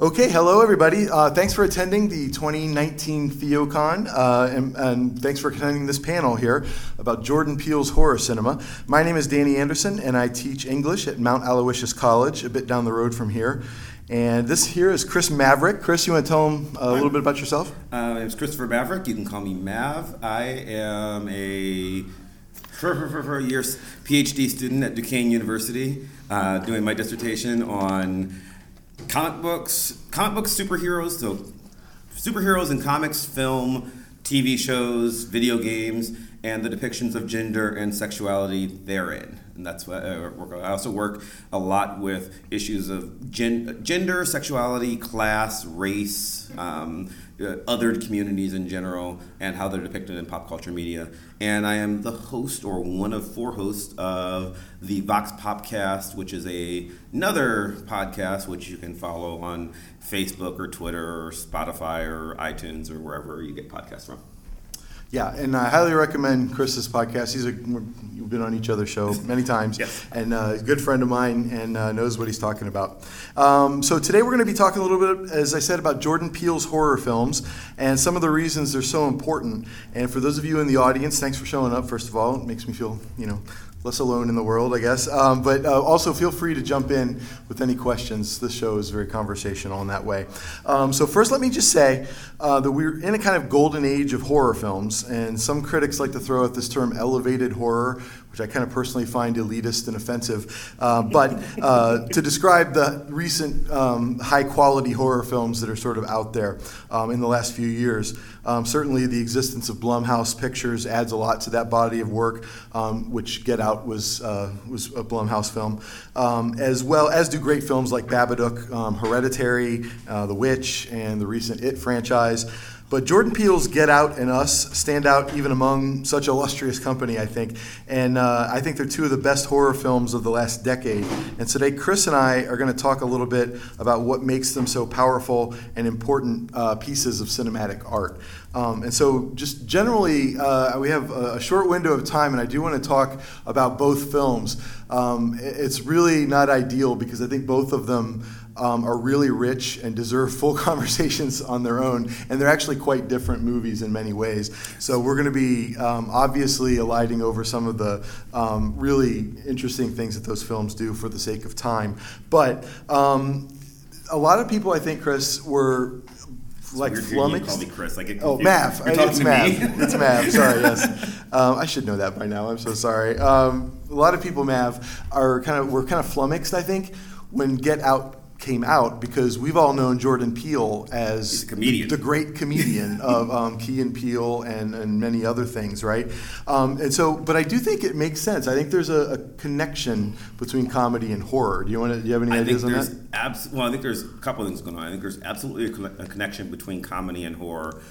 Okay, hello everybody. Uh, thanks for attending the 2019 TheoCon, uh, and, and, thanks for attending this panel here about Jordan Peele's horror cinema. My name is Danny Anderson, and I teach English at Mount Aloysius College, a bit down the road from here. And this here is Chris Maverick. Chris, you want to tell them a little bit about yourself? Uh, my name is Christopher Maverick. You can call me Mav. I am a years PhD student at Duquesne University, uh, doing my dissertation on comic books, comic books, superheroes, so superheroes in comics, film, TV shows, video games, and the depictions of gender and sexuality therein. And that's what I uh, work. I also work a lot with issues of gen- gender, sexuality, class, race. Um, uh, othered communities in general and how they're depicted in pop culture media. And I am the host or one of four hosts of the Vox Popcast, which is a, another podcast which you can follow on Facebook or Twitter or Spotify or iTunes or wherever you get podcasts from. Yeah, and I highly recommend Chris's podcast. He's a we've been on each other's show many times, yes. and uh, a good friend of mine and uh, knows what he's talking about. Um, so today we're going to be talking a little bit, as I said, about Jordan Peele's horror films and some of the reasons they're so important. And for those of you in the audience, thanks for showing up. First of all, it makes me feel you know less alone in the world, I guess. Um, but uh, also feel free to jump in with any questions. This show is very conversational in that way. Um, so, first, let me just say uh, that we're in a kind of golden age of horror films, and some critics like to throw out this term elevated horror, which I kind of personally find elitist and offensive. Uh, but uh, to describe the recent um, high quality horror films that are sort of out there um, in the last few years, um, certainly the existence of Blumhouse Pictures adds a lot to that body of work, um, which Get Out was, uh, was a Blumhouse film, um, as well as do great films like Babadook, um, Hereditary, uh, The Witch, and the recent It franchise. But Jordan Peele's Get Out and Us stand out even among such illustrious company, I think. And uh, I think they're two of the best horror films of the last decade. And today, Chris and I are going to talk a little bit about what makes them so powerful and important uh, pieces of cinematic art. Um, and so, just generally, uh, we have a, short window of time, and I do want to talk about both films. Um, it's really not ideal because I think both of them um, are really rich and deserve full conversations on their own, and they're actually quite different movies in many ways. So, we're going to be um, obviously alighting over some of the um, really interesting things that those films do for the sake of time. But um, a lot of people, I think, Chris, were like flummoxed. Call me Chris. Like oh, Mav. It's Mav. it's Mav. Sorry. Yes. Um, I should know that by now. I'm so sorry. Um, a lot of people, Mav, are kind of were kind of flummoxed. I think when Get Out came out because we've all known Jordan Peele as the great comedian of um, Key and Peele and, and many other things, right? Um, and so, but I do think it makes sense. I think there's a, a connection between comedy and horror. Do you want to? Do you have any I ideas on that? Abs- well, I think there's a couple things going on. I think there's absolutely a, a connection between comedy and horror.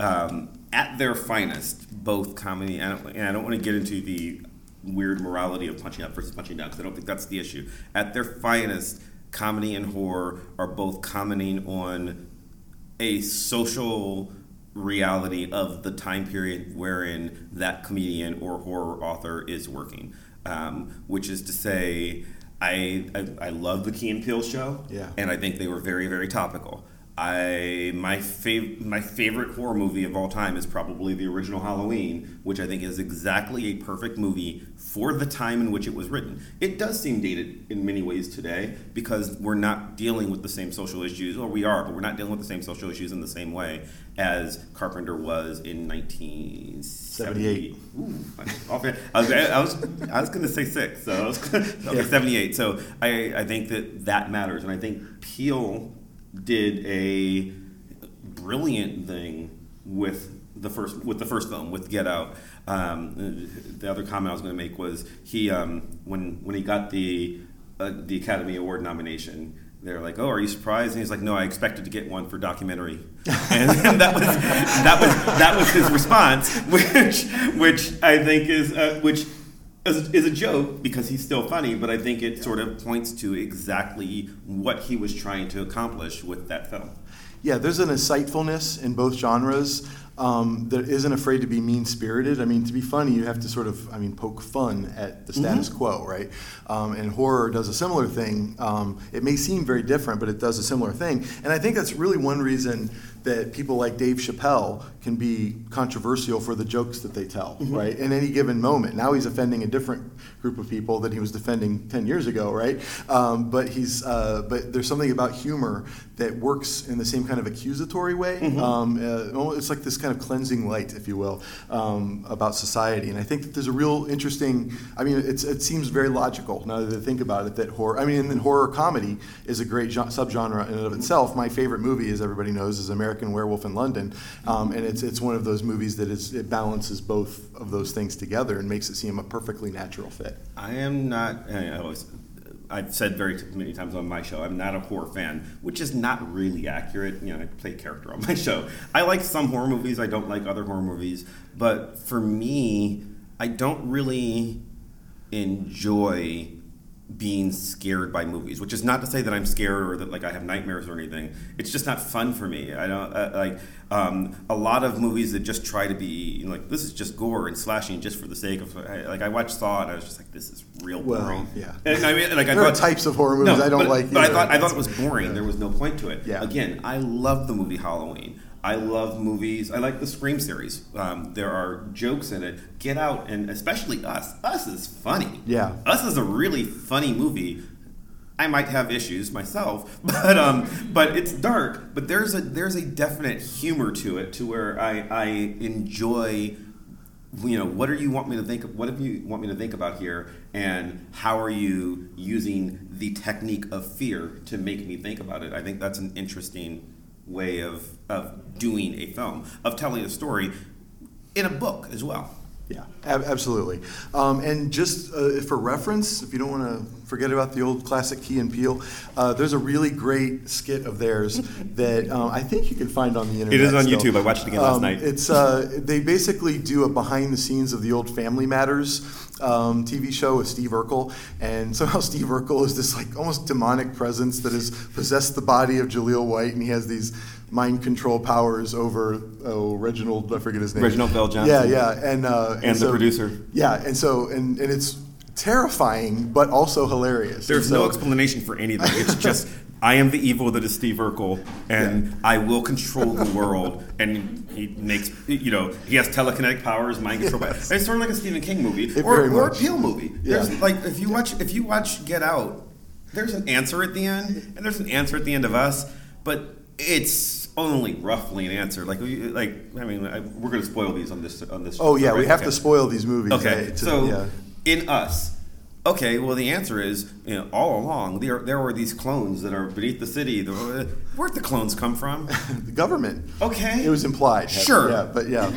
Um, at their finest, both comedy and, and I don't want to get into the weird morality of punching up versus punching down because I don't think that's the issue. At their finest comedy and horror are both commenting on a social reality of the time period wherein that comedian or horror author is working. Um, which is to say, I, I, I love the Key and Peele show, yeah. and I think they were very very topical. I my fav- my favorite horror movie of all time is probably the original Halloween, which I think is exactly a perfect movie for the time in which it was written. It does seem dated in many ways today because we're not dealing with the same social issues, or we are, but we're not dealing with the same social issues in the same way as Carpenter was in 1978. Ooh, I was, I was, I was going to say six, so okay, yeah. 78. So I, I think that that matters, and I think Peele did a brilliant thing with the first with the first film with Get Out. Um, the other comment I was going to make was he um, when when he got the uh, the Academy Award nomination. They're like, "Oh, are you surprised?" And he's like, "No, I expected to get one for documentary," and, and that was that was that was his response, which which I think is uh, which is, is a joke because he's still funny, but I think it sort of points to exactly what he was trying to accomplish with that film. Yeah, there's an insightfulness in both genres um, that isn't afraid to be mean spirited. I mean, to be funny, you have to sort of, I mean, poke fun at the status mm-hmm. quo, right? Um, and horror does a similar thing. Um, it may seem very different, but it does a similar thing. And I think that's really one reason that people like Dave Chappelle can be controversial for the jokes that they tell, mm-hmm. right? In any given moment. Now he's offending a different group of people than he was defending 10 years ago, right? Um, but he's, uh, but there's something about humor that works in the same kind of accusatory way. Mm-hmm. Um, uh, it's like this kind of cleansing light, if you will, um, about society. And I think that there's a real interesting, I mean, it seems very logical now that I think about it that horror, I mean, and then horror comedy is a great subgenre in and of itself. My favorite movie, as everybody knows, is American American Werewolf in London, um, and it's it's one of those movies that is it balances both of those things together and makes it seem a perfectly natural fit. I am not. I always, I've said very many times on my show, I'm not a horror fan, which is not really accurate. You know, I play character on my show. I like some horror movies. I don't like other horror movies. But for me, I don't really enjoy being scared by movies, which is not to say that I'm scared or that like I have nightmares or anything. It's just not fun for me. I don't uh, like um, a lot of movies that just try to be you know, like this is just gore and slashing just for the sake of like I watched Saw and I was just like this is real boring. Well, yeah. And I mean like there I thought, are types of horror movies no, I don't but, like. But. I thought I thought it was boring. Yeah. There was no point to it. Yeah. Again, I love the movie Halloween. I love movies. I like the Scream series. Um, there are jokes in it. Get Out, and especially Us. Us is funny. Yeah. Us is a really funny movie I might have issues myself, but um, but it's dark. But there's a there's a definite humor to it, to where I I enjoy. You know, what do you want me to think? What do you want me to think about here? And how are you using the technique of fear to make me think about it? I think that's an interesting way of of doing a film, of telling a story in a book as well. Yeah, ab- absolutely. Um, and just uh, for reference, if you don't want to forget about the old classic Key and Peele, uh, there's a really great skit of theirs that um, I think you can find on the internet. It is on still. YouTube. I watched it again last um, night. It's uh, they basically do a behind the scenes of the old Family Matters um, TV show with Steve Urkel, and somehow Steve Urkel is this like almost demonic presence that has possessed the body of Jaleel White, and he has these mind control powers over oh Reginald I forget his name. Reginald VelJohnson yeah yeah and uh, and, and so, the producer. Yeah and so and, and it's terrifying but also hilarious. There's so, no explanation for anything. It's just I am the evil that is Steve Urkel, and yeah. I will control the world. And he makes, you know, he has telekinetic powers, mind control. Yes. It's sort of like a Stephen King movie it or, or a Peele movie. Yeah. There's like if you watch if you watch Get Out, there's an answer at the end, and there's an answer at the end of Us, but it's only roughly an answer. Like, like I mean, I, we're going to spoil these on this on this. Oh yeah, we have okay. to spoil these movies. Okay, eh, to, so yeah. in Us, okay, well the answer is you know all along there there were these clones that are beneath the city. Where'd the clones come from? the government. Okay, it was implied. Sure, yeah, but yeah. um,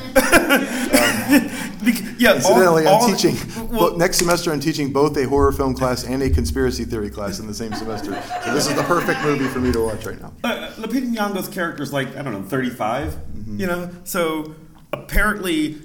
yeah. Incidentally, all, I'm all teaching well, next semester. I'm teaching both a horror film class and a conspiracy theory class in the same semester. So this is the perfect movie for me to watch right now. Uh, Lupita Nyong'o's character is like I don't know, 35. Mm-hmm. You know, so apparently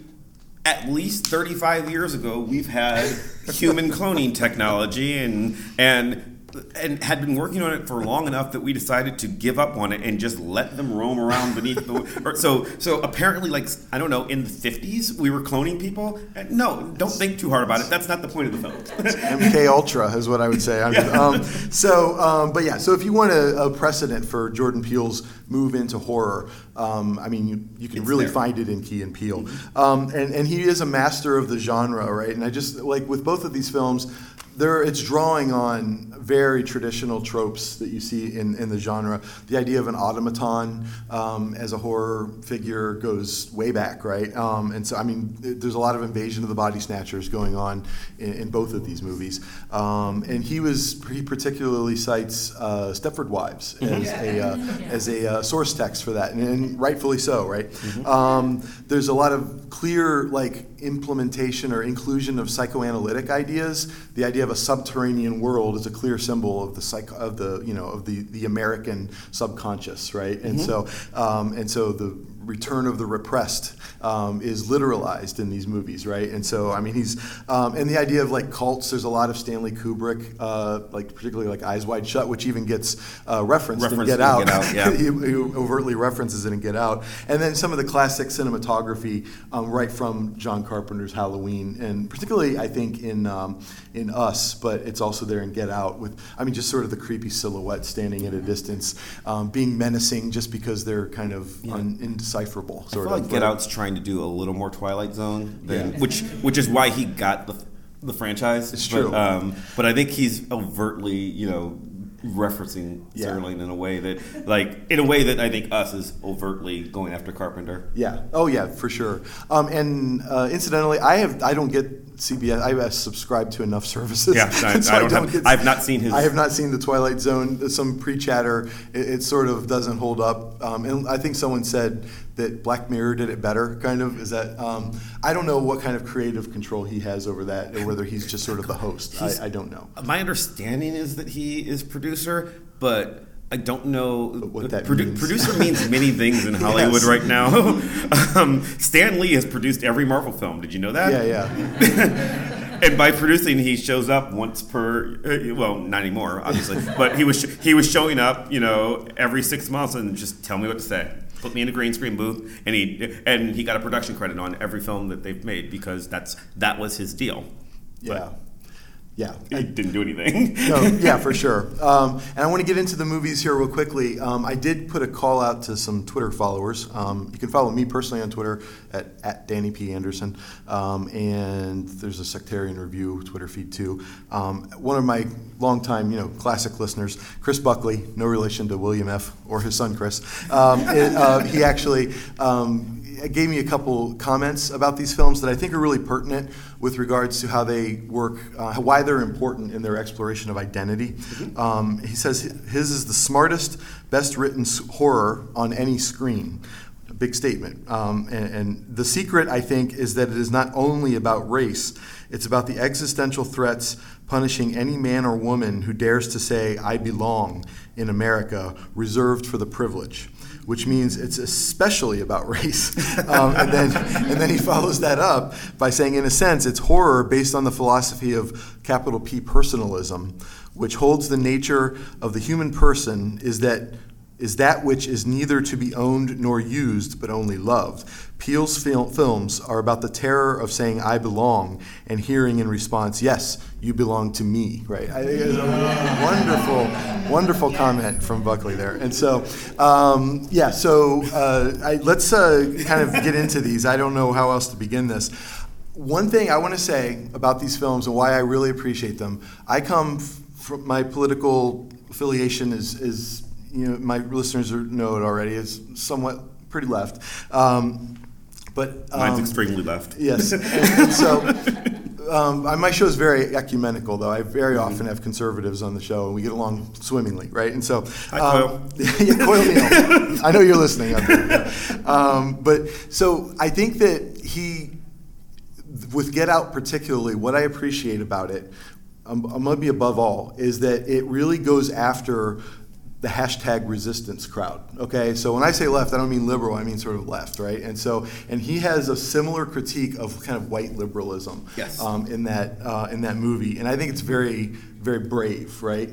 at least 35 years ago, we've had human cloning technology and and and had been working on it for long enough that we decided to give up on it and just let them roam around beneath the. Or, so so apparently, like I don't know, in the fifties we were cloning people. No, don't think too hard about it. That's not the point of the film. MK Ultra is what I would say. Yeah. Um, so, um, but yeah. So if you want a, a, precedent for Jordan Peele's move into horror, um, I mean, you, you can it's really there. find it in Key and Peele, um, and and he is a master of the genre, right? And I just like with both of these films there it's drawing on very traditional tropes that you see in, in the genre. The idea of an automaton um, as a horror figure goes way back, right? Um, and so, I mean, there's a lot of invasion of the body snatchers going on in, in both of these movies. Um, and he was he particularly cites uh, Stepford Wives mm-hmm. as a uh, as a uh, source text for that, and, and rightfully so, right? Mm-hmm. Um, there's a lot of clear like implementation or inclusion of psychoanalytic ideas, the idea of a subterranean world is a clear symbol of the psych- of the you know of the, the American subconscious, right? And so um, and so the return of the repressed um, is literalized in these movies, right? And so, I mean, he's um, and the idea of like cults. There's a lot of Stanley Kubrick, uh, like particularly like Eyes Wide Shut, which even gets uh, referenced, in Get Out. Get Out, yeah. he, he overtly references it in Get Out, and then some of the classic cinematography um, right from John Carpenter's Halloween, and particularly I think in um, in Us, but it's also there in Get Out with I mean just sort of the creepy silhouette standing at a distance, um, being menacing just because they're kind of un- indecipherable. I Sort feel of. like Get Out's trying to do a little more Twilight Zone, than, Yeah. which which is why he got the the franchise. It's but, true. um, but I think he's overtly, you know, referencing Yeah. Serling in a way that, like, in a way that I think us is overtly going after Carpenter. Yeah. Oh, yeah, for sure. Um, and uh, incidentally, I have I don't get CBS. I have subscribed to enough services. Yeah, I- and I don't have- get- I've not seen his- I have not seen the Twilight Zone. Some pre-chatter. It, it sort of doesn't hold up. Um, and I think someone said that Black Mirror did it better. Kind of is that. Um, I don't know what kind of creative control he has over that, or whether he's just sort of the host. I, I don't know. My understanding is that he is producer, but I don't know what that Produ- means. Producer means many things in Hollywood Yes. right now. um, Stan Lee has produced every Marvel film. Did you know that? Yeah, yeah. and by producing, he shows up once per. uh, Well, not anymore, obviously, but he was he was showing up, you know, every six months and just tell me what to say. Put me in a green screen booth, and he and he got a production credit on every film that they've made because that's that was his deal. Yeah. Yeah. He didn't do anything. no, yeah, for sure. Um, and I want to get into the movies here real quickly. Um, I did put a call out to some Twitter followers. Um, you can follow me personally on Twitter at, at Danny P. Anderson. Um, and there's a Sectarian Review Twitter feed too. Um, one of my longtime, you know, classic listeners, Chris Buckley, no relation to William F. or his son Chris. Um, it, uh, he actually um, gave me a couple comments about these films that I think are really pertinent with regards to how they work, uh, why they're important in their exploration of identity. Um, he says his is the smartest, best written horror on any screen. A big statement. Um, and, and the secret, I think, is that it is not only about race, it's about the existential threats punishing any man or woman who dares to say, I belong in America, reserved for the privilege which means it's especially about race. Um, and, then, and then he follows that up by saying, in a sense, it's horror based on the philosophy of capital P personalism, which holds the nature of the human person is that is that which is neither to be owned nor used, but only loved. Peele's fil- films are about the terror of saying "I belong" and hearing in response, "Yes, you belong to me." Right? I think it's a wonderful, wonderful comment from Buckley there. And so, um, yeah. So uh, I, let's uh, kind of get into these. I don't know how else to begin this. One thing I want to say about these films and why I really appreciate them. I come from my political affiliation is is you know my listeners are, know it already is somewhat pretty left. Um, but um, Mine's extremely left. Yes, and, and so um, my show is very ecumenical, though. I very often have conservatives on the show, and we get along swimmingly, right? And so, Hi, um, yeah, Coyle Neal. I know you're listening. Out there. yeah. Um, but so I think that he, with Get Out particularly, what I appreciate about it, um, I'm gonna be above all, is that it really goes after the hashtag resistance crowd. Okay, so when I say left, I don't mean liberal. I mean sort of left, right? And so, and he has a similar critique of kind of white liberalism Yes. um, in that uh, in that movie, and I think it's very very brave, right?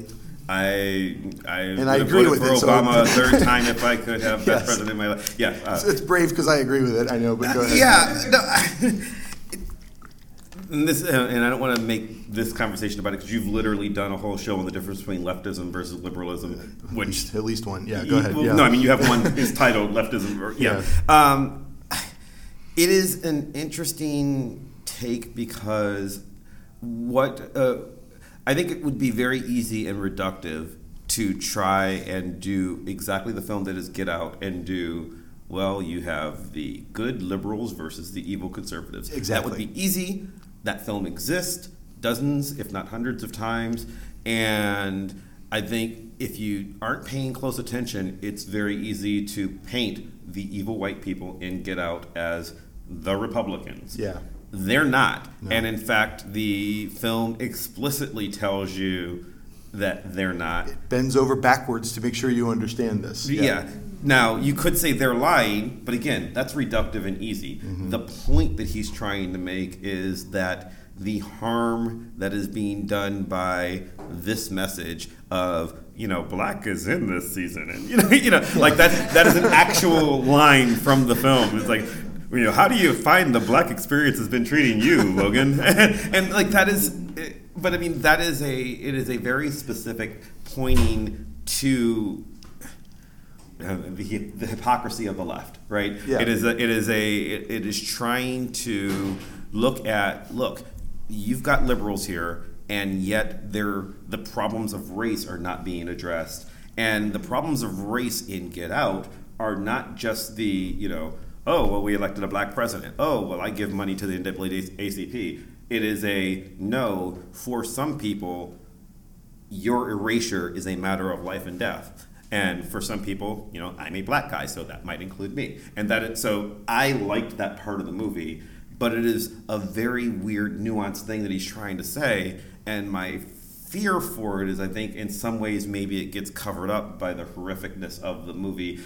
I I And I agree voted with for it, so- Obama a third time if I could have best Yes. president in my life. Yeah. uh, It's, it's brave because I agree with it. I know, but go ahead. Yeah, no, and this, and I don't want to make this conversation about it because you've literally done a whole show on the difference between leftism versus liberalism, which At least one. Yeah, go ahead. well, yeah. No, I mean you have one. It's titled leftism. Or, yeah. Um, it is an interesting take because what uh, I think it would be very easy and reductive to try and do exactly the film that is Get Out and do. Well, you have the good liberals versus the evil conservatives. Exactly. That would be easy. That film exists dozens, if not hundreds of times. And I think if you aren't paying close attention, it's very easy to paint the evil white people in Get Out as the Republicans. Yeah. they're not. No. And in fact, the film explicitly tells you that they're not. It bends over backwards to make sure you understand this. Yeah. yeah. Now, you could say they're lying, but again, that's reductive and easy. Mm-hmm. The point that he's trying to make is that the harm that is being done by this message of you know black is in this season and you know you know like that that is an actual line from the film it's like you know how do you find the black experience has been treating you logan and, and like that is but i mean that is a it is a very specific pointing to uh, the, the hypocrisy of the left right yeah. it is a, it is a it, it is trying to look at look you've got liberals here, and yet they're, the problems of race are not being addressed. And the problems of race in Get Out are not just the, you know, oh, well, we elected a black president. Oh, well, I give money to the NAACP. It is a no, for some people, your erasure is a matter of life and death. And for some people, you know, I'm a black guy, so that might include me. And that it, so I liked that part of the movie but it is a very weird, nuanced thing that he's trying to say. And my fear for it is, I think, in some ways, maybe it gets covered up by the horrificness of the movie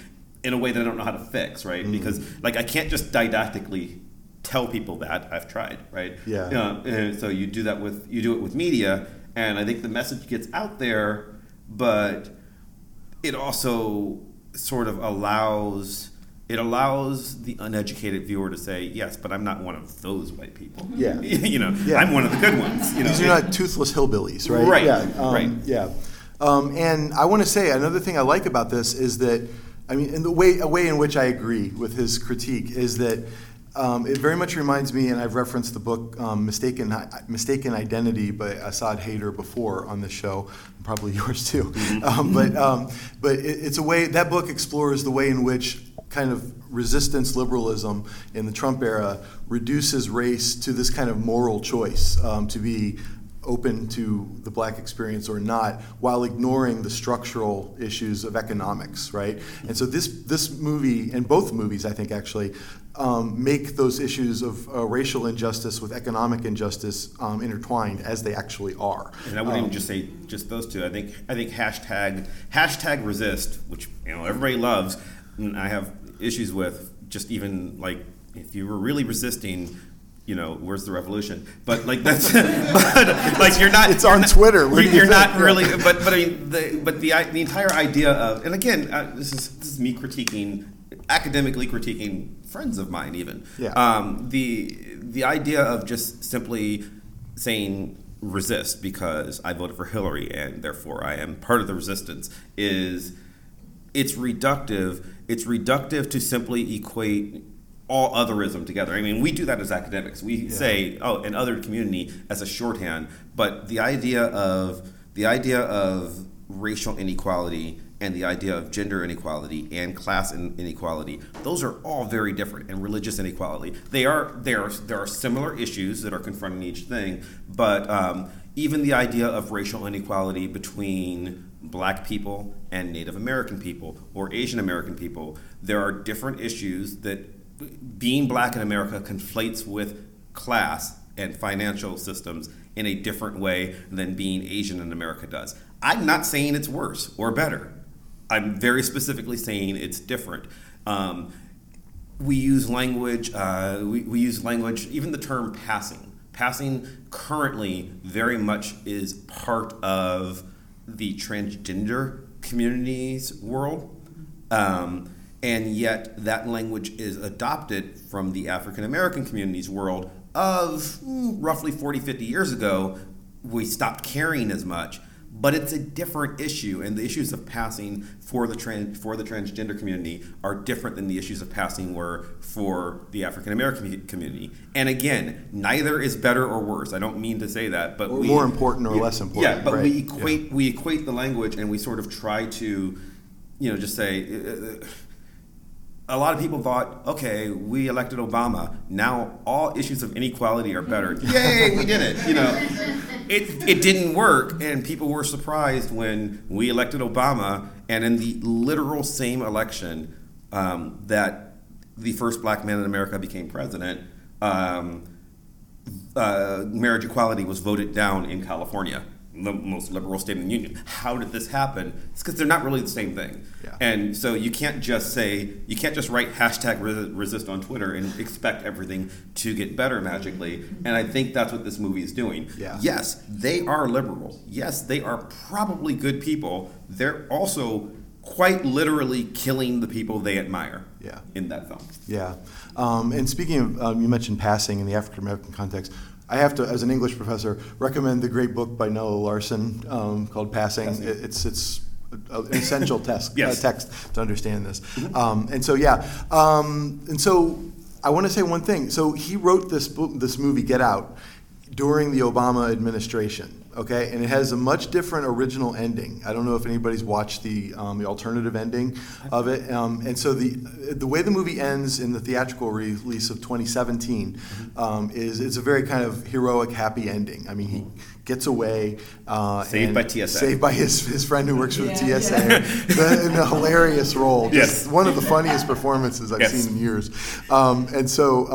in a way that I don't know how to fix, right? Mm-hmm. Because, like, I can't just didactically tell people that I've tried, right? Yeah. You know, and so you do that with you do it with media, and I think the message gets out there, but it also sort of allows it allows the uneducated viewer to say, yes, but I'm not one of those white people. Yeah. you know, yeah. I'm one of the good ones. You know? These are not toothless hillbillies, right? Right. Yeah. Um, right. Yeah. Um, and I want to say another thing I like about this is that, I mean, in the way a way in which I agree with his critique is that um, it very much reminds me, and I've referenced the book um, "Mistaken Mistaken Identity" by Asad Haider before on this show, probably yours too. Mm-hmm. Um, but um, but it, it's a way that book explores the way in which kind of resistance liberalism in the Trump era reduces race to this kind of moral choice um, to be open to the black experience or not while ignoring the structural issues of economics right? And so this this movie and both movies i think actually um, make those issues of uh, racial injustice with economic injustice um, intertwined as they actually are. And i wouldn't um, even just say just those two. I think i think hashtag hashtag resist which you know everybody loves and i have issues with just even like if you were really resisting you know, where's the revolution? But like that's, but like you're not. It's on Twitter. You're, you not really. But but I mean, the, but the the entire idea of, and again, uh, this is this is me critiquing, academically critiquing friends of mine, even. Yeah. Um, the the idea of just simply saying resist because I voted for Hillary and therefore I am part of the resistance is it's reductive. It's reductive to simply equate all otherism together. I mean, we do that as academics. We yeah. say, "Oh, an other community" as a shorthand, but the idea of the idea of racial inequality and the idea of gender inequality and class inequality those are all very different and religious inequality they are there are there are similar issues that are confronting each thing but um, even the idea of racial inequality between black people and native american people or asian american people there are different issues that being black in America conflates with class and financial systems in a different way than being Asian in America does. I'm not saying it's worse or better. I'm very specifically saying it's different. Um, we use language. Uh, we, we use language. Even the term passing. Passing currently very much is part of the transgender community's world. Um, and yet that language is adopted from the African American community's world of mm, roughly 40, 50 years ago. We stopped caring as much, but it's a different issue, and the issues of passing for the trans, for the transgender community are different than the issues of passing were for the African American community. And again, neither is better or worse. I don't mean to say that, but or we, more important or yeah, less important. Yeah, but right. we equate yeah. we equate the language, and we sort of try to, you know, just say. Uh, a lot of people thought, okay, we elected Obama. Now all issues of inequality are better. Yay, we did it. You know, it, it didn't work, and people were surprised when we elected Obama, and in the literal same election um, that the first black man in America became president, um, uh, marriage equality was voted down in California, the most liberal state in the union. How did this happen? It's because they're not really the same thing. Yeah. And so you can't just say you can't just write hashtag resist on Twitter and expect everything to get better magically. And I think that's what this movie is doing. Yeah. Yes, they are liberal. Yes, they are probably good people. They're also quite literally killing the people they admire. Yeah. In that film. Yeah. Um, and speaking of, um, you mentioned passing in the African American context. I have to, as an English professor, recommend the great book by Nella Larsen um, called Passing. Passing. It- It's it's an essential test, Yes. uh, text to understand this. Um, and so yeah, um, and so I want to say one thing. So he wrote this book, this movie Get Out during the Obama administration. Okay, and it has a much different original ending. I don't know if anybody's watched the um, the alternative ending of it. Um, and so the the way the movie ends in the theatrical release of 2017 um, is it's a very kind of heroic, happy ending. I mean, he gets away, uh, Saved by TSA. saved by his, his friend who works for Yeah, the TSA yeah. the, in a hilarious role. Just Yes. one of the funniest performances I've Yes. seen in years. Um, and so.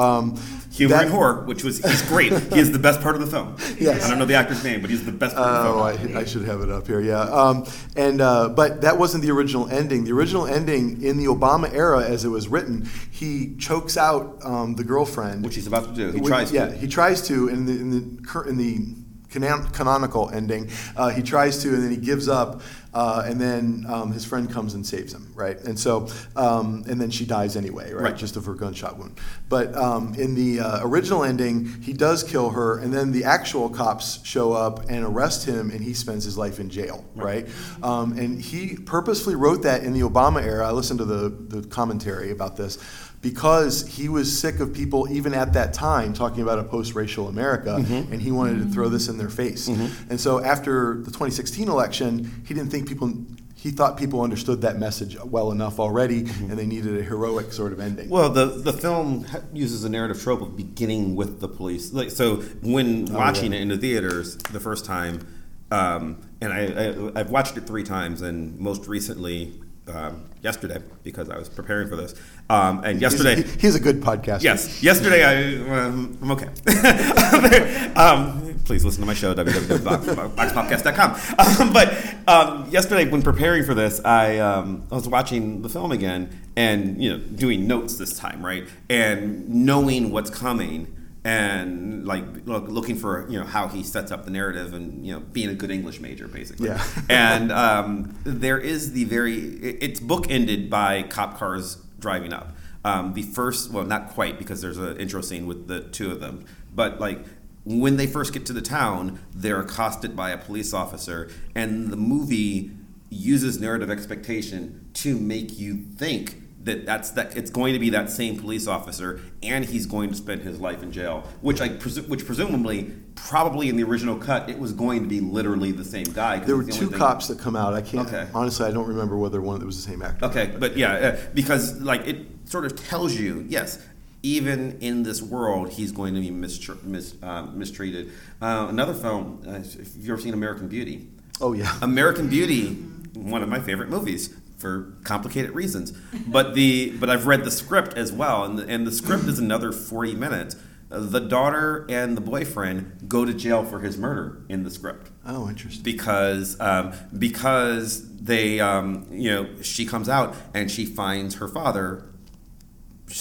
Um, Humor that- and horror, which was he's great. he is the best part of the film. Yes. I don't know the actor's name, but he's the best part Oh, of the film. I, I should have it up here. Yeah, um, and uh, but that wasn't the original ending. The original ending in the Obama era, as it was written, he chokes out um, the girlfriend, Which he's about to do. He tries to. Yeah, he tries to in the in the in the canon- canonical ending. Uh, he tries to, and then he gives up, uh, and then um, his friend comes and saves him, right? And so, um, and then she dies anyway, right? Right. Just of her gunshot wound. But um, in the uh, original ending, he does kill her, and then the actual cops show up and arrest him, and he spends his life in jail, right? Um, and he purposefully wrote that in the Obama era. I listened to the, the commentary about this because he was sick of people, even at that time, talking about a post racial America, mm-hmm. and he wanted to throw this in their face. Mm-hmm. And so after the 2016 election, he didn't think people. He thought people understood that message well enough already, mm-hmm. and they needed a heroic sort of ending. Well, the the film uses a narrative trope of beginning with the police. Like so, when oh, watching yeah. it in the theaters the first time, um, and I, I I've watched it three times, and most recently um, yesterday because I was preparing for this. Um, and yesterday, he's, he's a good podcaster. Yes, yesterday I um, I'm okay. um, please listen to my show www.voxpopcast.com. Um, but um, yesterday, when preparing for this, I um, I was watching the film again and you know doing notes this time, right, and knowing what's coming. And like look, looking for you know how he sets up the narrative and you know being a good English major basically. Yeah. and um, there is the very it- it's bookended by cop cars driving up. Um, the first, well, not quite because there's an intro scene with the two of them, but like when they first get to the town, they're accosted by a police officer, and the movie uses narrative expectation to make you think that that's that it's going to be that same police officer and he's going to spend his life in jail which i presu- which presumably probably in the original cut it was going to be literally the same guy There were the two thing- cops that come out. I can't Okay. honestly. I don't remember whether one that was the same actor. Okay, but yeah, uh, because like it sort of tells you, yes, even in this world, he's going to be mistr- mis- uh, mistreated. Uh, another film, uh, if you've ever seen American Beauty, Oh yeah. American Beauty, one of my favorite movies for complicated reasons. But the but I've read the script as well, and the, and the script is another forty minutes. The daughter and the boyfriend go to jail for his murder in the script Oh, interesting. because um, because they um, you know she comes out and she finds her father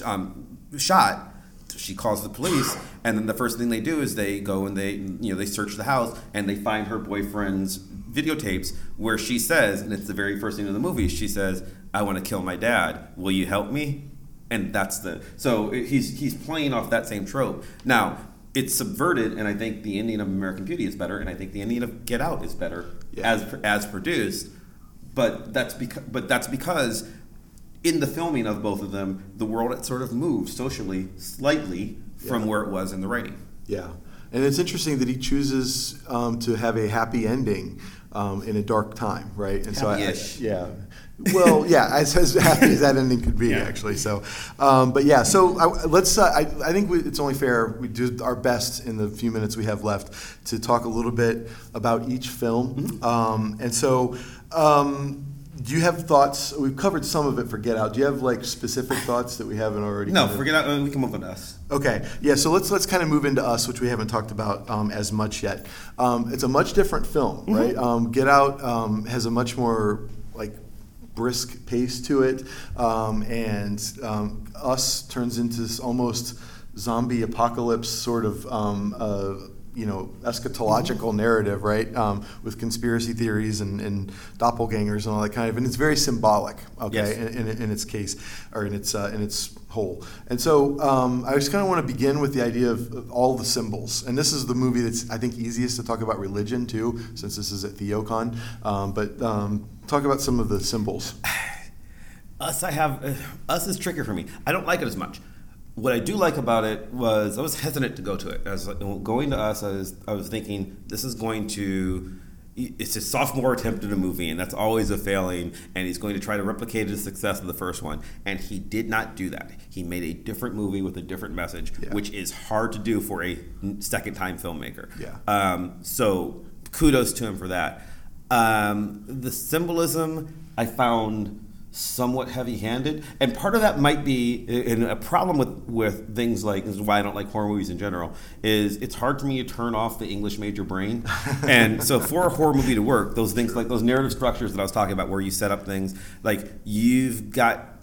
um, shot. She calls the police, and then the first thing they do is they go and they you know they search the house and they find her boyfriend's videotapes where she says, and it's the very first scene of the movie. She says, "I want to kill my dad. Will you help me?" And that's the so he's he's playing off that same trope. Now it's subverted, and I think the ending of American Beauty is better, and I think the ending of Get Out is better Yeah. as as produced. But that's because but that's because in the filming of both of them, the world had sort of moved socially slightly from Yeah. where it was in the writing. Yeah, and it's interesting that he chooses um, to have a happy ending um, in a dark time, right? And so, I, I, yeah. Well, yeah, as, as happy as that ending could be, Yeah. actually. So, um, but yeah, so I, let's. Uh, I, I think we, it's only fair we do our best in the few minutes we have left to talk a little bit about each film. Um, and so, um, do you have thoughts? We've covered some of it for Get Out. Do you have like specific thoughts that we haven't already? No, kind of- forget out. We can move on to us. Okay, yeah. So let's let's kind of move into us, which we haven't talked about um, as much yet. Um, it's a much different film, Mm-hmm. right? Um, Get Out um, has a much more like brisk pace to it, um, and um, Us turns into this almost zombie apocalypse sort of. Um, uh, you know, eschatological narrative, right? Um, with conspiracy theories and, and doppelgangers and all that kind of, and it's very symbolic, okay, Yes. in, in, in its case or in its uh, in its whole. And so um, I just kind of want to begin with the idea of, of all the symbols. And this is the movie that's I think easiest to talk about religion too, since this is at Theocon. Um, but um, talk about some of the symbols. Us, I have uh, us is tricky for me. I don't like it as much. What I do like about it was I was hesitant to go to it. I was like, going to us. I was I was thinking this is going to. It's a sophomore attempt at a movie, and that's always a failing. And he's going to try to replicate the success of the first one, and he did not do that. He made a different movie with a different message, Yeah. which is hard to do for a second-time filmmaker. Yeah. Um, so kudos to him for that. Um, the symbolism I found somewhat heavy-handed, and part of that might be and a problem with with things like this is why I don't like horror movies in general. Is it's hard for me to turn off the English major brain, and so for a horror movie to work, those things like those narrative structures that I was talking about, where you set up things like you've got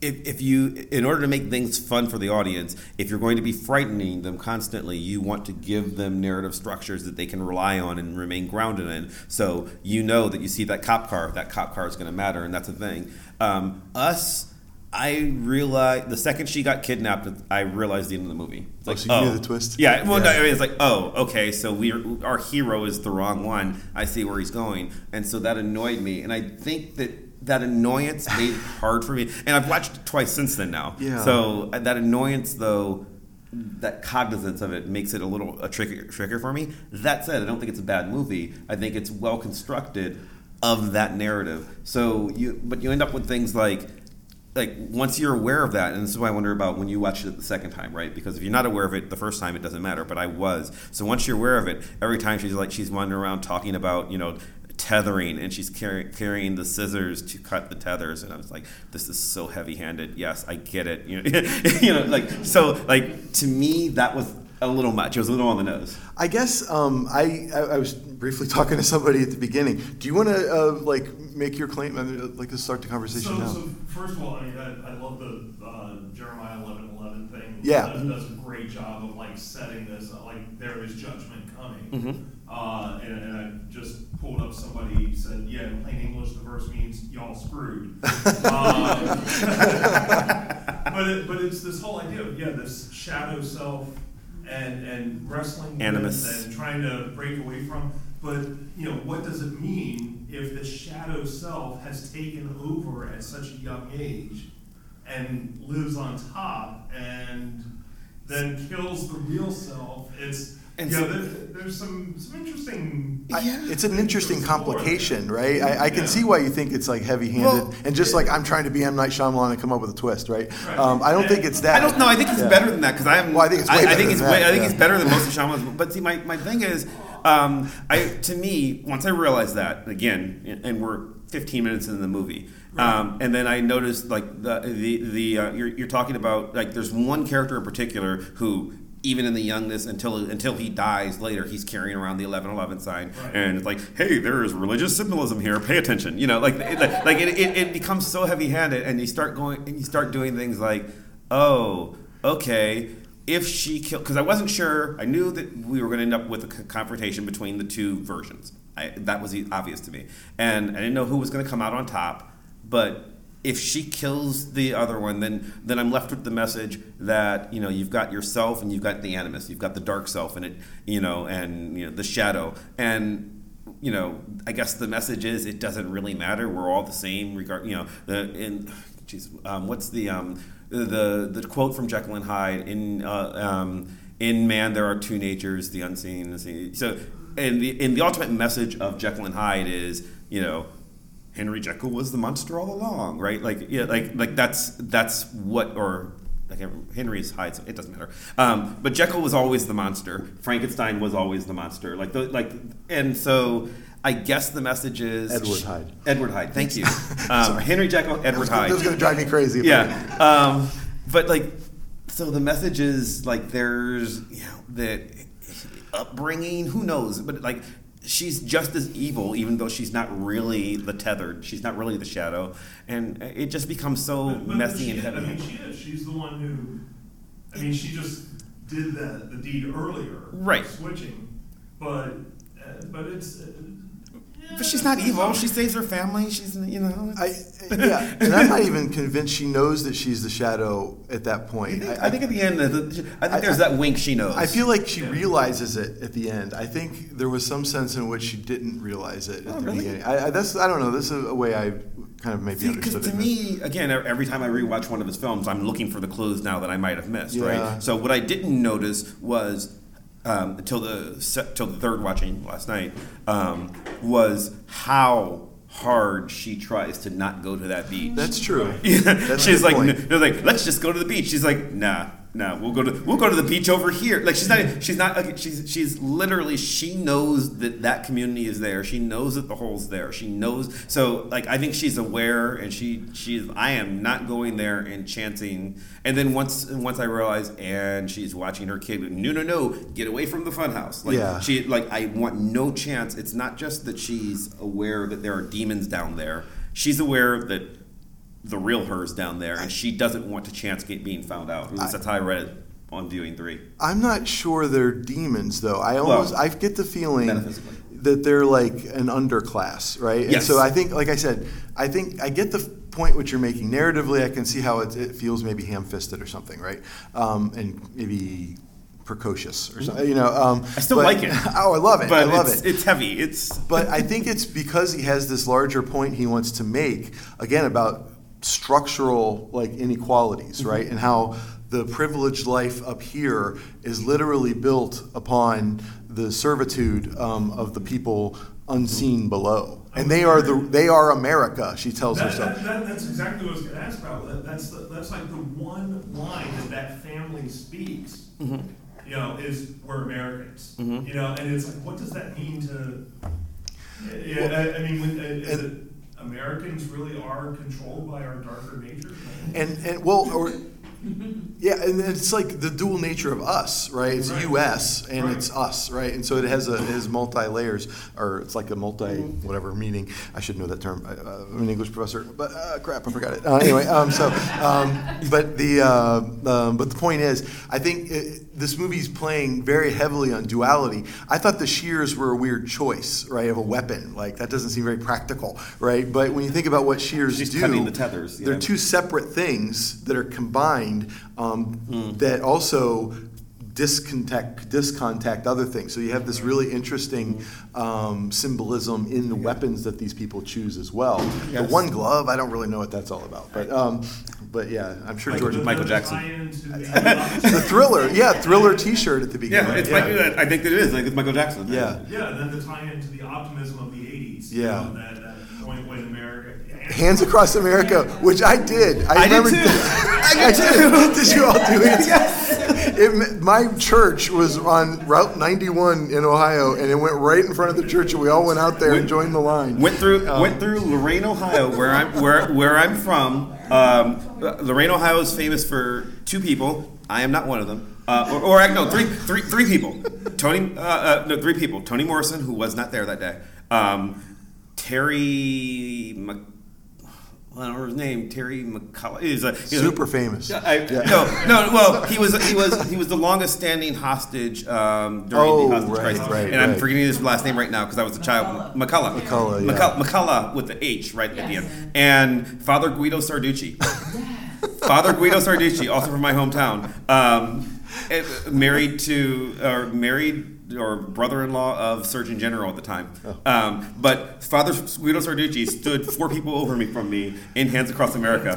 if, if you in order to make things fun for the audience if you're going to be frightening them constantly you want to give them narrative structures that they can rely on and remain grounded in so you know that you see that cop car that cop car is going to matter and that's a thing um, us I realized the second she got kidnapped, I realized the end of the movie. It's Oh, so you knew the twist? Yeah, well, no, I mean, it's like, oh, okay, so we our hero is the wrong one. I see where he's going, and so that annoyed me. And I think that that annoyance made it hard for me. And I've watched it twice since then now. Yeah. So uh, that annoyance, though, that cognizance of it makes it a little a trickier, trickier for me. That said, I don't think it's a bad movie. I think it's well constructed of that narrative. So you, but you end up with things like like once you're aware of that, and this is why I wonder about when you watch it the second time, right? Because if you're not aware of it the first time, it doesn't matter. But I was. So once you're aware of it, every time she's like she's wandering around talking about you know tethering, and she's carry, carrying the scissors to cut the tethers, and I was like, this is so heavy-handed. Yes, I get it. You know, you know, like so, like to me, that was a little much. It was a little on the nose. I guess um, I, I I was briefly talking to somebody at the beginning. Do you want to uh, like make your claim? I'd like to start the conversation So, now. so first of all, I mean, I, I love the uh, Jeremiah eleven eleven thing. Yeah. That does a great job of like setting this, uh, like there is judgment coming. Mm-hmm. Uh, and, and I just pulled up somebody said, yeah, in plain English, the verse means y'all screwed. uh, but it, but it's this whole idea of yeah, this shadow self and and wrestling Animus. and trying to break away from. But you know, what does it mean if the shadow self has taken over at such a young age and lives on top and then kills the real self? It's And yeah, so- there, there's some some interesting. I, Yeah. it's an interesting Explore complication, that. right? I, I can Yeah. see why you think it's like heavy-handed, Well, and just like I'm trying to be M Night Shyamalan and come up with a twist, right? Right. Um, I don't think it's that. I don't know. I think it's Yeah. better than that because I'm. Well, I think it's way I, better think than it's that, way, I think yeah. it's better than most of Shyamalan's. But see, my, my thing is, um, I to me, once I realized that again, and we're 15 minutes into the movie, um, and then I noticed like the the the uh, you're, you're talking about like there's one character in particular who. Even in the youngness, until until he dies later, he's carrying around the eleven eleven sign, Right. and it's like, hey, there is religious symbolism here. Pay attention, you know, like it, like it, it, it becomes so heavy handed, and you start going and you start doing things like, oh, okay, if she killed, because I wasn't sure, I knew that we were going to end up with a confrontation between the two versions. I, that was obvious to me, and I didn't know who was going to come out on top. But if she kills the other one, then then I'm left with the message that you know you've got yourself and you've got the animus, you've got the dark self, and it you know, and you know the shadow, and you know, I guess the message is it doesn't really matter. We're all the same. Regard, you know, the in, geez, um, what's the um, the the quote from Jekyll and Hyde in uh, um, in man there are two natures, the unseen and the seen. So, and the in the ultimate message of Jekyll and Hyde is you know. Henry Jekyll was the monster all along, right? Like, yeah, like, like that's that's what, or like Henry's Hyde. so It doesn't matter. Um, but Jekyll was always the monster. Frankenstein was always the monster. Like, the, like, and so I guess the message is Edward Hyde. Edward Hyde. Thank you. Um, Henry Jekyll, Edward Hyde. That was going to drive me crazy. Yeah. Um, but like, so the message is like there's you know that upbringing. Who knows? But like. She's just as evil, even though she's not really the tethered. She's not really the shadow, and it just becomes so But- but messy and is- I mean, she is. She's the one who. I mean, she just did the the deed earlier. Right. Switching, but uh, but it's. But she's not evil. She saves her family. She's you know. I, yeah, and I'm not even convinced she knows that she's the shadow at that point. think, I think at the end, I think I- there's that wink she knows. I feel like she Yeah. realizes it at the end. I think there was some sense in which she didn't realize it at Oh, the really? beginning. I, I, that's I don't know. This is a way I kind of maybe because understood to it. To me, again, every time I rewatch one of his films, I'm looking for the clues now that I might have missed. Yeah. Right. So what I didn't notice was um, until the till the third watching last night um, was how hard she tries to not go to that beach. That's true. Yeah, That's she's like, they're like, let's just go to the beach. She's like, nah, nah, we'll go to we'll go to the beach over here. Like she's not, she's not, she's she's literally she knows that that community is there. She knows that the hole's there. She knows. So like, I think she's aware, and she she's I am not going there and chanting. And then once once I realize, and she's watching her kid. No, no, no, get away from the funhouse. Like Yeah. she like I want no chance. It's not just that she's aware that there are demons down there. She's aware that the real her's down there, and she doesn't want to chance get being found out. At least that's how I read it on viewing three. I'm not sure they're demons though. I almost Well, I get the feeling that they're like an underclass, right? And Yes. so I think, like I said, I think I get the point which you're making. Narratively, I can see how it, it feels maybe ham-fisted or something, right? Um, and maybe precocious or something. You know, um, I still but- like it. oh, I love it. But I love it's, it. it's heavy. It's But I think it's because he has this larger point he wants to make again about structural like inequalities, Mm-hmm. right? And how the privileged life up here is literally built upon the servitude um, of the people unseen below, and they are the they are America. She tells That, herself. that, that, that's exactly what I was going to ask about. That, that's the, that's like the one line that that family speaks. Mm-hmm. You know, is we're Americans. You know, and it's like, what does that mean to? Yeah, I, I mean, when, uh, is it Americans really are controlled by our darker nature? And and well, or yeah, and it's like the dual nature of us, right? It's Right. U.S. and Right. it's us, right? And so it has a it has multi layers, or it's like a multi whatever meaning. I should know that term. I, uh, I'm an English professor, but uh, crap, I forgot it. Uh, anyway, um, so um, but the uh, um, but the point is, I think it, this movie's playing very heavily on duality. I thought the shears were a weird choice, right, of a weapon. Like that doesn't seem very practical, right? But when you think about what shears She's do, the tethers, they're two separate things that are combined um, Hmm. that also discontact discontact other things. So you have this really interesting um, symbolism in the weapons that these people choose as well. The one glove, I don't really know what that's all about, but um, but yeah, I'm sure Michael- George. Michael Jackson. the- the thriller, yeah, thriller T-shirt at the beginning. yeah, it's yeah. Michael, I think that it is. Like it's Michael Jackson. Yeah. Yeah, and then the tie-in to the optimism of the '80s. you Yeah. know, that, that point when America. Hands Across America, which I did. I, I did remember. too. I did. Did you all do it? it? My church was on Route 91 in Ohio, and it went right in front of the church, and we all went out there and joined the line. Went through Um, went through Lorain, Ohio, where I'm where where I'm from. Um, Lorain, Ohio is famous for two people. I am not one of them. Uh, or, or no, three, three, three people. Toni, uh, uh, no, three people. Toni Morrison, who was not there that day. Um, Terry, Mc, I don't know his name. Terry McCullough is a he's a- Super famous. I, Yeah. No, no. Well, he was he was he was the longest standing hostage um, during Oh, the hostage right, crisis, right, and I'm forgetting his last name right now because I was a child. McCullough. McCullough, yeah. McCullough, McCullough with the H right at the end, and Father Guido Sarducci. Father Guido Sarducci, also from my hometown, um, eh, married to or married or brother-in-law of Surgeon General at the time. Oh. Um, but Father Guido Sarducci stood four people over me from me in Hands Across America.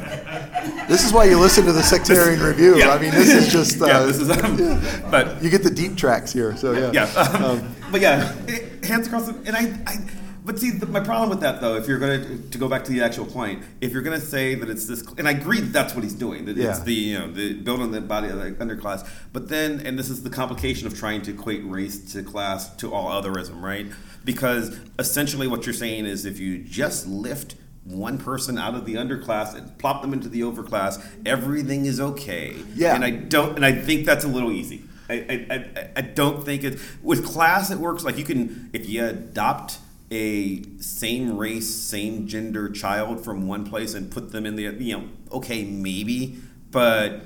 This is why you listen to the Sectarian Review. Yeah. I mean, this is just. Uh, yeah, this is. Um, But You get the deep tracks here, so yeah. yeah, um, Um, but yeah, hands across. And I, I, But see, the, my problem with that, though, if you're going to to go back to the actual point, if you're going to say that it's this, and I agree that that's what he's doing, that it's the you know the building the body of the underclass, but then, and this is the complication of trying to equate race to class to all otherism, right? Because essentially, what you're saying is if you just lift one person out of the underclass and plop them into the overclass, everything is okay. Yeah. and I don't, and I think that's a little easy. I, I, I, I don't think it with class it works like you can if you adopt a same race same gender child from one place and put them in the you know okay maybe but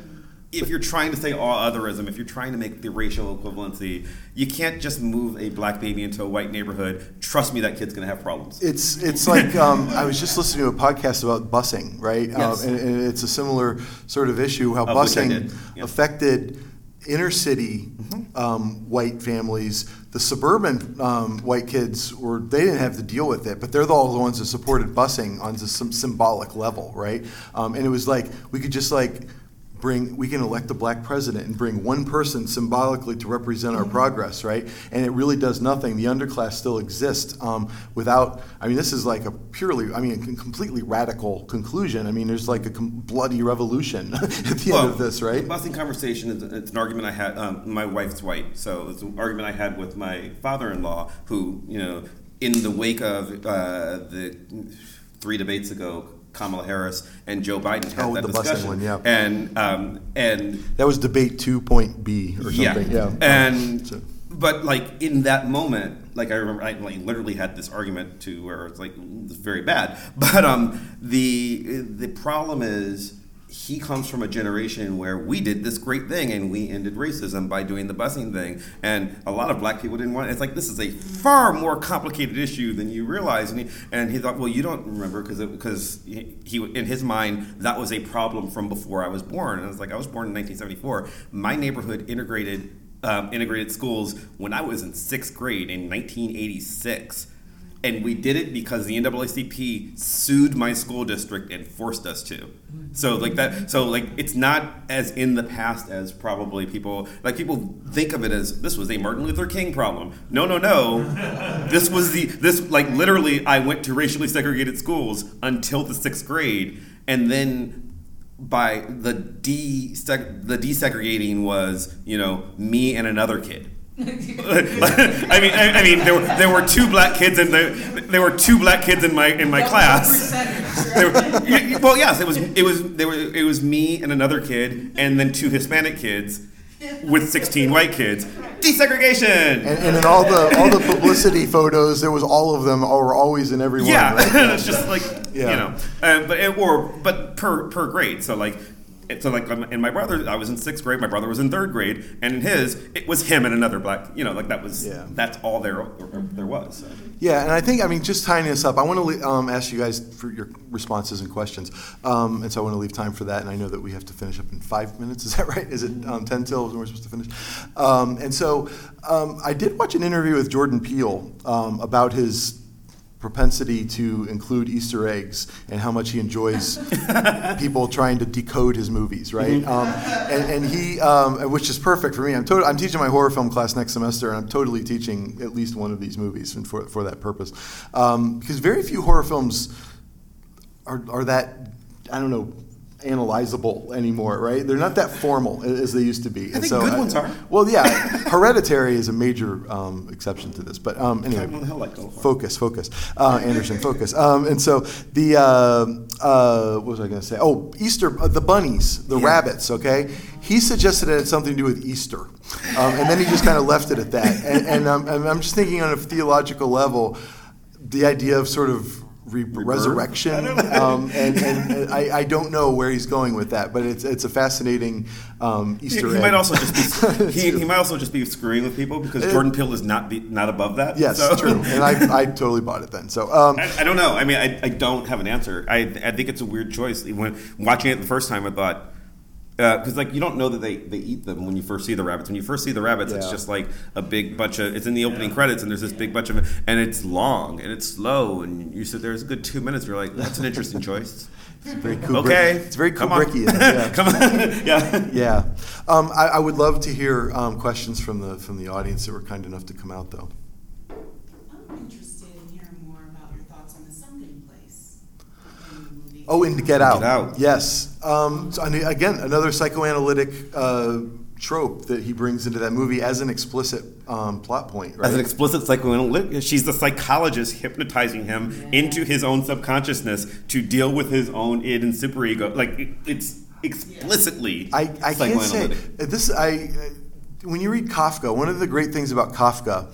if you're trying to say all otherism if you're trying to make the racial equivalency you can't just move a black baby into a white neighborhood trust me that kid's going to have problems It's it's like um, I was just listening to a podcast about busing, right? Yes. Um, and, and it's a similar sort of issue how Of busing yeah. Mm-hmm. affected inner city um, white families. The suburban um, white kids were they didn't have to deal with it, but they're the, all the ones that supported busing on some symbolic level, right? Um, and it was like we could just like bring we can elect a black president and bring one person symbolically to represent our progress right? And it really does nothing. The underclass still exists um, without i mean this is like a purely i mean a completely radical conclusion. I mean there's like a com- bloody revolution at the end of this right? The conversation. Is it's an argument I had. Um, my wife's white, so it's an argument I had with my father-in-law, who you know, in the wake of uh, the three debates ago, Kamala Harris and Joe Biden had Oh, that the busing discussion, one, yeah. and um, and that was debate two point B or something. Yeah, and So- but like in that moment, like I remember, I like literally had this argument to where it's like it's very bad. But um, the the problem is he comes from a generation where we did this great thing and we ended racism by doing the busing thing, and a lot of black people didn't want. it. It's like this is a far more complicated issue than you realize. And he, and he thought, well, you don't remember because because he, he in his mind that was a problem from before I was born. And I was like, I was born in 1974. My neighborhood integrated um, integrated schools when I was in sixth grade in 1986. And we did it because the NAACP sued my school district and forced us to. So like that. So like it's not as in the past as probably people like people think of it as this was a Martin Luther King problem. No, no, no. this was the this like literally I went to racially segregated schools until the sixth grade, and then by the de the desegregating was you know me and another kid. I mean, I, I mean, there were there were two black kids in the there were two black kids in my in my class. Were, y- y- well, yes, it was it was there were it was me and another kid, and then two Hispanic kids with sixteen white kids. Desegregation. and, and in all the all the publicity photos there was all of them were always in every one yeah, right? it's just like Yeah. you know, uh, but it, or but per per grade. So like, so like in my brother, I was in sixth grade. My brother was in third grade, and in his, it was him and another black. You know, like that was Yeah. that's all there there was. So. Yeah, and I think, I mean, just tying this up, I want to um, ask you guys for your responses and questions. Um, and so I want to leave time for that, and I know that we have to finish up in five minutes. Is that right? Is it um, 10 till when we're supposed to finish? Um, and so um, I did watch an interview with Jordan Peele um, about his propensity to include Easter eggs and how much he enjoys people trying to decode his movies, right? Um, and, and he, um, which is perfect for me. I'm, tot- I'm teaching my horror film class next semester, and I'm totally teaching at least one of these movies and for, for that purpose. Um, because very few horror films are, are that, I don't know, analyzable anymore, right? They're not that formal as they used to be. I think good ones are. Well, yeah, Hereditary is a major um, exception to this, but um, anyway, hell, like, go for it. focus, focus, uh, Anderson, focus. Um, and so the uh, uh, what was I going to say? Oh, Easter, uh, the bunnies, the Yeah. rabbits. Okay, he suggested it had something to do with Easter, um, and then he just kind of left it at that. And, and um, I'm I'm just thinking on a theological level, the idea of sort of re- resurrection, um, and, and, and I, I don't know where he's going with that, but it's it's a fascinating um, He, Easter he egg. might also just be he, he might also just be screwing with people because Jordan Peele is not be, not above that. yes, so. true, and I, I totally bought it then. So um, I, I don't know. I mean, I, I don't have an answer. I, I think it's a weird choice. When watching it the first time, I thought because like you don't know that they, they eat them when you first see the rabbits. When you first see the rabbits, it's just like a big bunch of. It's in the opening credits, and there's this big bunch of, and it's long and it's slow, and you sit there. It's a good two minutes. You're like, that's an interesting choice. very Kubrick. Okay, it's very come on. Kubrickian. Yeah. Come on, yeah. Yeah, um, I, I would love to hear um, questions from the from the audience that were kind enough to come out, though. I'm interested in hearing more about Oh, and Get Out. Get Out. Yes. Um, so, I again, another psychoanalytic uh, trope that he brings into that movie as an explicit um, plot point, right? As an explicit psychoanalytic, she's the psychologist hypnotizing him into his own subconsciousness to deal with his own id and superego. Like it- it's explicitly I, I can't say this. I when you read Kafka, one of the great things about Kafka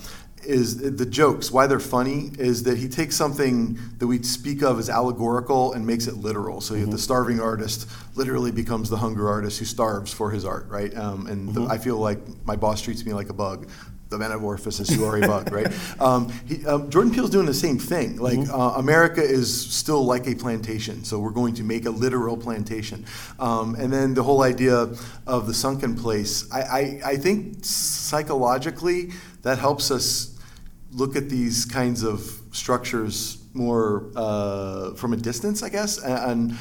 is the jokes. Why they're funny is that he takes something that we speak of as allegorical and makes it literal. So have the starving artist literally becomes the hunger artist who starves for his art, right? Um, and the, I feel like my boss treats me like a bug. The metamorphosis, you are a bug, right? Um, he, um, Jordan Peele's doing the same thing. Like uh, America is still like a plantation, so we're going to make a literal plantation. Um, and then the whole idea of the sunken place, I, I, I think psychologically that helps us look at these kinds of structures more uh, from a distance, I guess. And,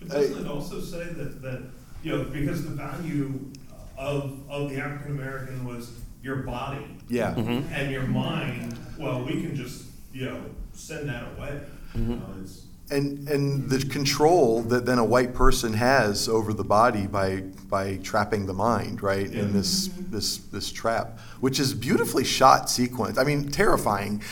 But doesn't it also say that, that, you know, because the value of, of the African American was your body yeah, Mm-hmm. and your mind, well, we can just, you know, send that away. Mm-hmm. You know, it's- and and the control that then a white person has over the body by by trapping the mind right in this this this trap which is beautifully shot sequence i mean terrifying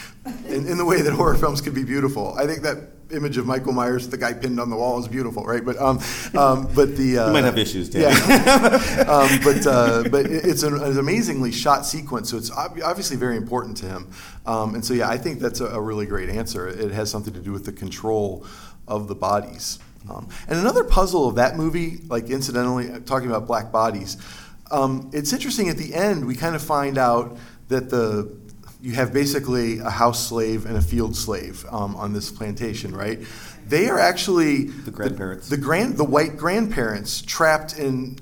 in, in the way that horror films can be beautiful. I think that image of michael myers the guy pinned on the wall is beautiful right? But um, um but the uh, You might have issues, Dan. yeah. Um, but uh, but it's an, an amazingly shot sequence so it's ob- obviously very important to him. Um, and so yeah i think that's a, a really great answer. It has something to do with the control of the bodies. Um, and another puzzle of that movie like incidentally uh, talking about black bodies um, it's interesting at the end we kind of find out that the you have basically a house slave and a field slave um, on this plantation right they are actually The grandparents. the, grand the white grandparents trapped in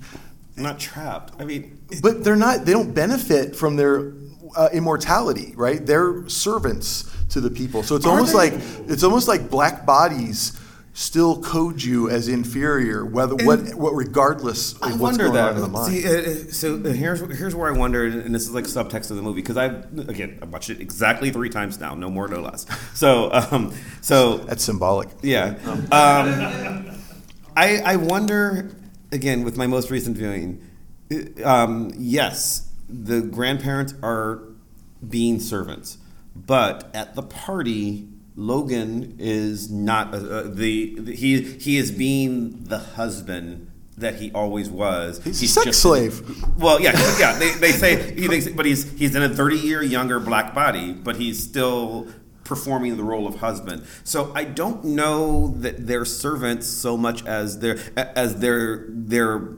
Not trapped. I mean, but they're not they don't benefit from their uh, immortality right they're servants to the people so it's almost they? like it's almost like black bodies still code you as inferior whether what, what regardless of I what's going that. on in the mind See, uh, so here's here's where I wonder, and this is like subtext of the movie because I again I watched it exactly three times now, no more, no less. So um, so that's symbolic yeah, um, I I wonder again with my most recent viewing. uh, Um, yes, the grandparents are being servants, but at the party. Logan is not uh, uh, the, the he he is being the husband that he always was. He's a sex slave. Well, yeah, yeah. They, they say he thinks, but he's he's in a thirty year younger black body, but he's still performing the role of husband. So I don't know that they're servants so much as they're as they're they're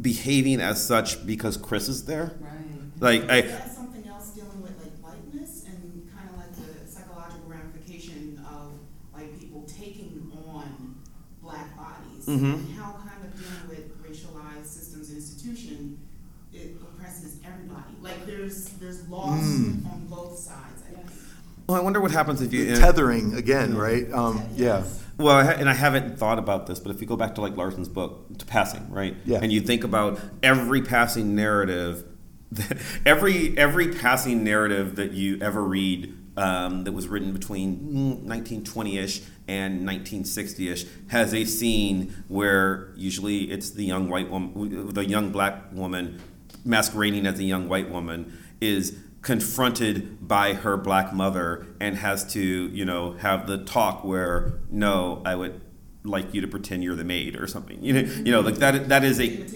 behaving as such because Chris is there. Right. Like I. That's something else dealing with like whiteness and kind of like the psychological ramification of like people taking on black bodies Mhm. and how kind of dealing with racialized systems and institution it oppresses everybody. Like there's there's loss Mm. on both sides. I think. Well, I wonder what happens if you tethering again right um, yeah Well, I ha- and I haven't thought about this, but if you go back to like Larsen's book, to passing, right? Yeah. And you think about every passing narrative, every every passing narrative that you ever read um, that was written between mm, 1920ish and 1960ish has a scene where usually it's the young white woman, the young black woman masquerading as a young white woman is confronted by her black mother and has to, you know, have the talk where no, I would like you to pretend you're the maid or something. You know, you know, like that. That is a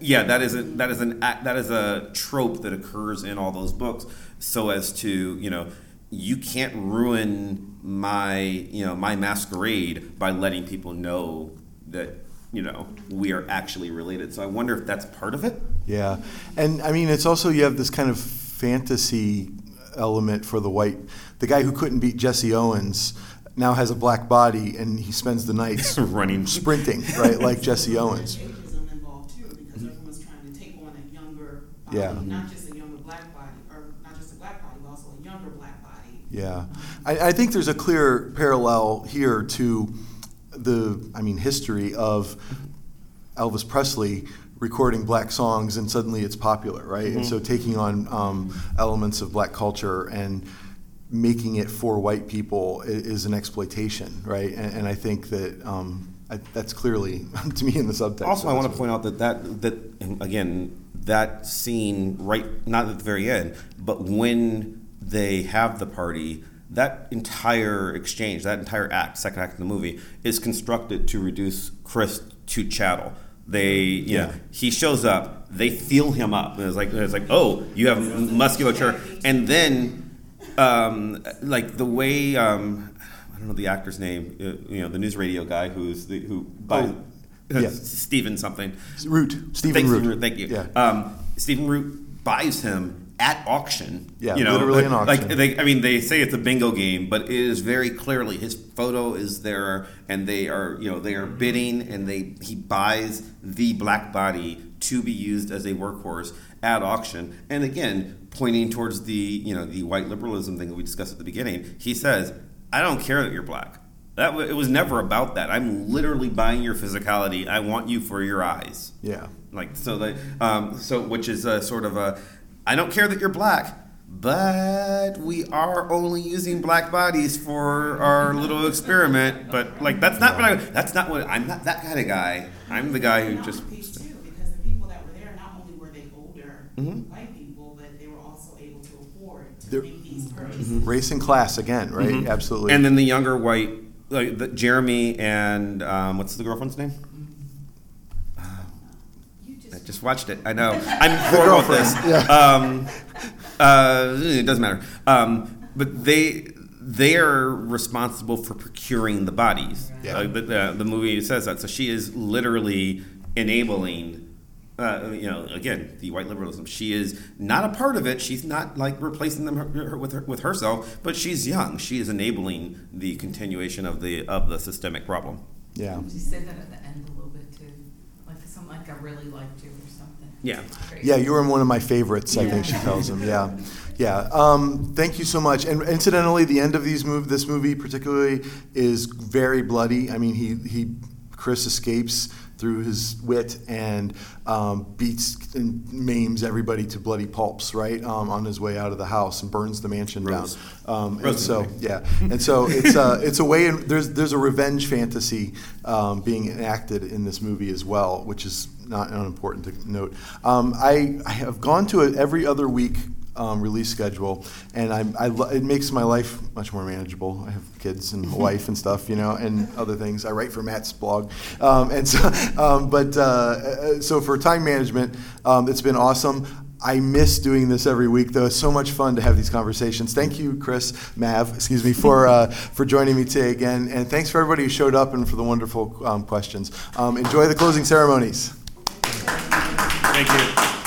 yeah, that is a that is an that is a trope that occurs in all those books, so as to you know. You can't ruin my, you know, my masquerade by letting people know that, you know, we are actually related. So I wonder if that's part of it. Yeah, and I mean, it's also you have this kind of fantasy element for the white. The guy who couldn't beat Jesse Owens now has a black body, and he spends the nights Running. sprinting, right, like Jesse Owens. There's involved too because everyone's trying to take on a younger body, Yeah. not just a younger black body, or not just a black body, but also a younger black body. Yeah, I, I think there's a clear parallel here to the, I mean, history of Elvis Presley recording black songs, and suddenly it's popular, right? And so taking on um, elements of black culture and making it for white people i- is an exploitation, right? And, and I think that um, I, that's clearly to me in the subtext. Also, I want to point out that that that again that scene right not at the very end, but when they have the party, that entire exchange, that entire act, second act of the movie, is constructed to reduce Chris to chattel. They, you know, Yeah. he shows up, they feel him up, and it's like it's like, oh, you have musculature, and then um, like the way um, I don't know the actor's name, uh, you know, the NewsRadio guy who's the who by Oh, yeah. Stephen something. Root, Stephen Thanks, Root. Thank you. Yeah. Um, Stephen Root buys him at auction. Yeah, you know, literally an auction. Like they, I mean, they say it's a bingo game, but it is very clearly his photo is there, and they are, you know, they are bidding, and they he buys the black body to be used as a workhorse at auction. And again, pointing towards the, you know, the white liberalism thing that we discussed at the beginning, he says, "I don't care that you're black." That it was never about that. I'm literally buying your physicality. I want you for your eyes Yeah. like so they um, so which is a sort of a I don't care that you're black, but we are only using black bodies for our little experiment. But like that's not what I that's not what I'm not that kind of guy. I'm the guy who just on piece too, because the people that were there, not only were they older Mhm. white people, but they were also able to afford to They're- make these purchases. Race and class again, right? Mhm. Absolutely. and then the younger white like the, Jeremy and um, what's the girlfriend's name? You I just, just watched it. I know. I'm horrible at this. girlfriend, Um, uh, it doesn't matter. Um, but they they are responsible for procuring the bodies. Yeah. Uh, the, the, the movie says that. So she is literally enabling. Uh, you know, again, the white liberalism. She is not a part of it. She's not like replacing them her, her, with her, with herself. But she's young. She is enabling the continuation of the of the systemic problem. yeah. She said that at the end a little bit too, like something like I really liked you or something. Yeah. Yeah, you were one of my favorites. I think she tells him. Yeah, yeah. Um, thank you so much. And incidentally, the end of these move, this movie particularly, is very bloody. I mean, he he Chris escapes through his wit and um, beats and maims everybody to bloody pulps, right, um, on his way out of the house and burns the mansion Rose. down. Um, and Rose so movie. yeah, and so it's a it's a way. In, there's there's a revenge fantasy um, being enacted in this movie as well, which is not unimportant to note. Um, I I have gone to it every other week. Um, release schedule, and I, I lo- it makes my life much more manageable. I have kids and a wife and stuff, you know, and other things. I write for Matt's blog, um, and so, um, but uh, uh, so for time management, um, it's been awesome. I miss doing this every week, though. It's so much fun to have these conversations. Thank you, Chris Mav, excuse me, for uh, for joining me today again, and thanks for everybody who showed up and for the wonderful um, questions. Um, enjoy the closing ceremonies. Thank you.